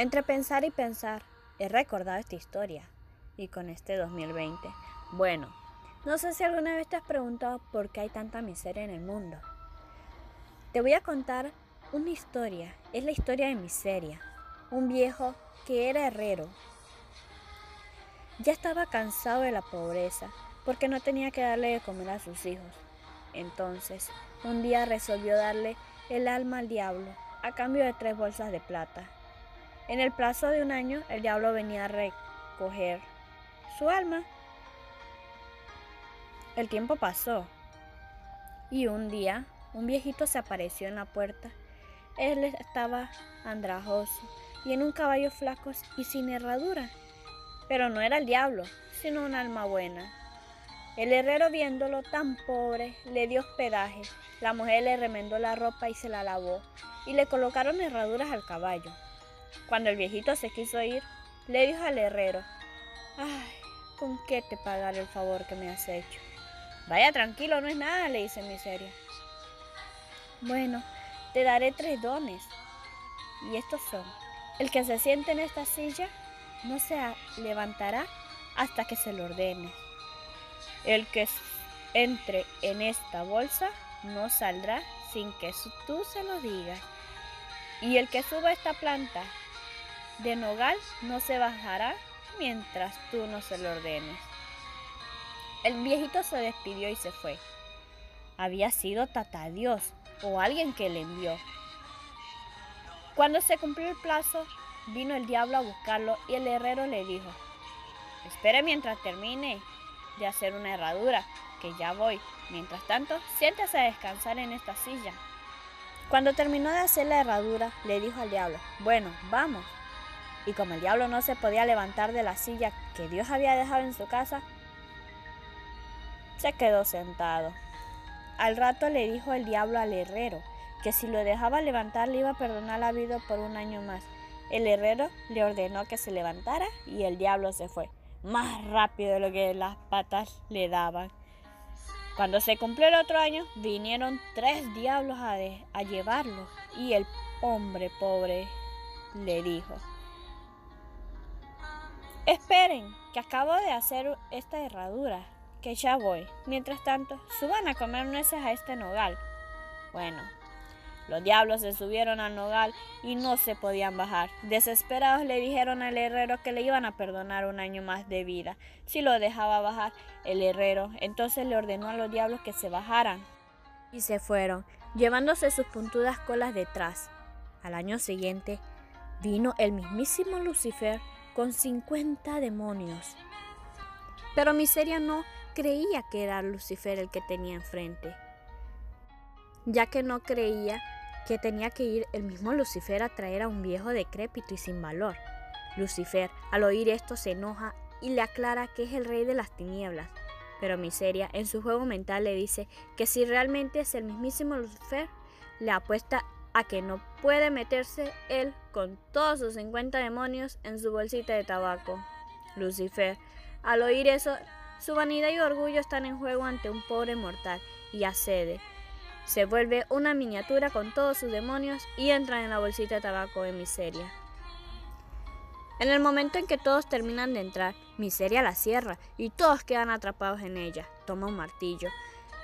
Entre pensar y pensar, he recordado esta historia. Y con este 2020. Bueno, no sé si alguna vez te has preguntado por qué hay tanta miseria en el mundo. Te voy a contar una historia. Es la historia de miseria. Un viejo que era herrero. Ya estaba cansado de la pobreza porque no tenía que darle de comer a sus hijos. Entonces, un día resolvió darle el alma al diablo a cambio de tres bolsas de plata. En el plazo de un año, el diablo venía a recoger su alma. El tiempo pasó y un día un viejito se apareció en la puerta. Él estaba andrajoso y en un caballo flaco y sin herradura. Pero no era el diablo, sino un alma buena. El herrero viéndolo tan pobre le dio hospedaje. La mujer le remendó la ropa y se la lavó y le colocaron herraduras al caballo. Cuando el viejito se quiso ir, le dijo al herrero, ay, ¿con qué te pagaré el favor que me has hecho? Vaya tranquilo, no es nada, le dice Miseria. Bueno, te daré tres dones. Y estos son, el que se siente en esta silla no se levantará hasta que se lo ordene. El que entre en esta bolsa no saldrá sin que tú se lo digas. Y el que suba esta planta de nogal no se bajará mientras tú no se lo ordenes. El viejito se despidió y se fue. Había sido Tata Dios o alguien que le envió. Cuando se cumplió el plazo, vino el diablo a buscarlo y el herrero le dijo, espere mientras termine de hacer una herradura, que ya voy. Mientras tanto, siéntese a descansar en esta silla. Cuando terminó de hacer la herradura, le dijo al diablo, bueno, vamos. Y como el diablo no se podía levantar de la silla que Dios había dejado en su casa, se quedó sentado. Al rato le dijo el diablo al herrero que si lo dejaba levantar le iba a perdonar la vida por un año más. El herrero le ordenó que se levantara y el diablo se fue más rápido de lo que las patas le daban. Cuando se cumplió el otro año, vinieron tres diablos a, a llevarlo y el hombre pobre le dijo, esperen, que acabo de hacer esta herradura, que ya voy. Mientras tanto, suban a comer nueces a este nogal. Bueno, los diablos se subieron al nogal y no se podían bajar. Desesperados le dijeron al herrero que le iban a perdonar un año más de vida si lo dejaba bajar el herrero. Entonces le ordenó a los diablos que se bajaran. Y se fueron, llevándose sus puntudas colas detrás. Al año siguiente vino el mismísimo Lucifer con 50 demonios. Pero Miseria no creía que era Lucifer el que tenía enfrente, ya que no creía que tenía que ir el mismo Lucifer a traer a un viejo decrépito y sin valor. Lucifer, al oír esto, se enoja y le aclara que es el rey de las tinieblas. Pero Miseria, en su juego mental, le dice que si realmente es el mismísimo Lucifer, le apuesta a que no puede meterse él con todos sus 50 demonios en su bolsita de tabaco. Lucifer, al oír eso, su vanidad y orgullo están en juego ante un pobre mortal y accede. Se vuelve una miniatura con todos sus demonios y entra en la bolsita de tabaco de Miseria. En el momento en que todos terminan de entrar, Miseria la cierra y todos quedan atrapados en ella. Toma un martillo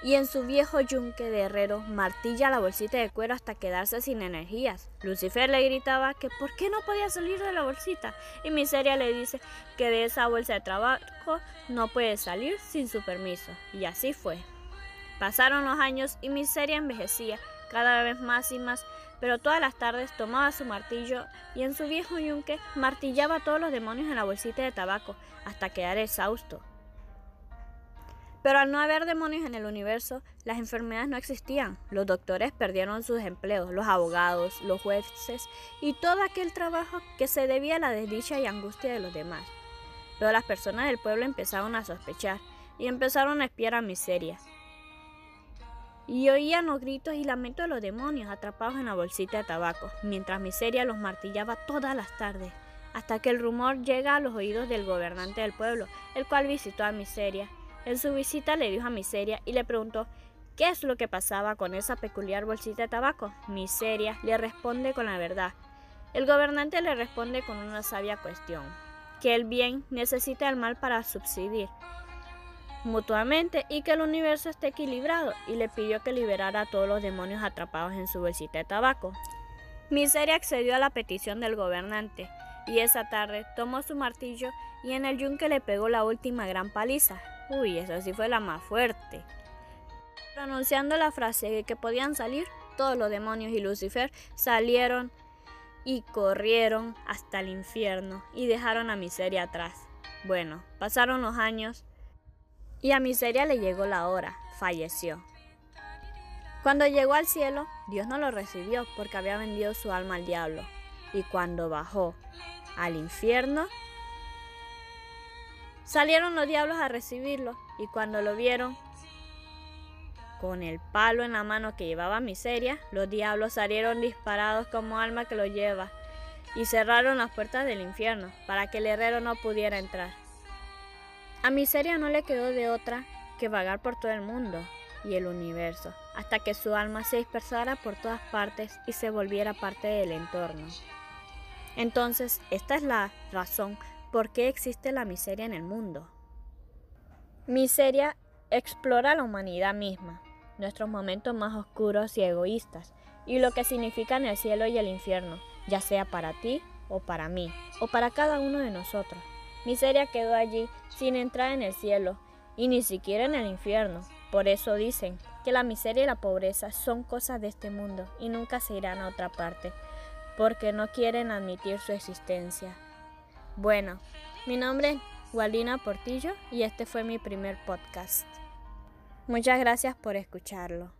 y en su viejo yunque de herrero martilla la bolsita de cuero hasta quedarse sin energías. Lucifer le gritaba que por qué no podía salir de la bolsita y Miseria le dice que de esa bolsa de trabajo no puede salir sin su permiso. Y así fue. Pasaron los años y Miseria envejecía cada vez más y más, pero todas las tardes tomaba su martillo y en su viejo yunque martillaba a todos los demonios en la bolsita de tabaco hasta quedar exhausto. Pero al no haber demonios en el universo, las enfermedades no existían. Los doctores perdieron sus empleos, los abogados, los jueces y todo aquel trabajo que se debía a la desdicha y angustia de los demás. Pero las personas del pueblo empezaron a sospechar y empezaron a espiar a Miseria y oían los gritos y lamentos de los demonios atrapados en la bolsita de tabaco, mientras Miseria los martillaba todas las tardes, hasta que el rumor llega a los oídos del gobernante del pueblo, el cual visitó a Miseria. En su visita le dijo a Miseria y le preguntó qué es lo que pasaba con esa peculiar bolsita de tabaco. Miseria le responde con la verdad. El gobernante le responde con una sabia cuestión, que el bien necesita el mal para subsistir mutuamente y que el universo esté equilibrado y le pidió que liberara a todos los demonios atrapados en su bolsita de tabaco. Miseria accedió a la petición del gobernante y esa tarde tomó su martillo y en el yunque le pegó la última gran paliza. Uy, esa sí fue la más fuerte. Pronunciando la frase de que podían salir, todos los demonios y Lucifer salieron y corrieron hasta el infierno y dejaron a Miseria atrás. Bueno, pasaron los años y a Miseria le llegó la hora, falleció. Cuando llegó al cielo, Dios no lo recibió porque había vendido su alma al diablo. Y cuando bajó al infierno, salieron los diablos a recibirlo y cuando lo vieron, con el palo en la mano que llevaba Miseria, los diablos salieron disparados como alma que lo lleva y cerraron las puertas del infierno para que el herrero no pudiera entrar. A Miseria no le quedó de otra que vagar por todo el mundo y el universo, hasta que su alma se dispersara por todas partes y se volviera parte del entorno. Entonces, esta es la razón por qué existe la miseria en el mundo. Miseria explora la humanidad misma, nuestros momentos más oscuros y egoístas, y lo que significan el cielo y el infierno, ya sea para ti o para mí, o para cada uno de nosotros. Miseria quedó allí sin entrar en el cielo y ni siquiera en el infierno. Por eso dicen que la miseria y la pobreza son cosas de este mundo y nunca se irán a otra parte, porque no quieren admitir su existencia. Bueno, mi nombre es Walina Portillo y este fue mi primer podcast. Muchas gracias por escucharlo.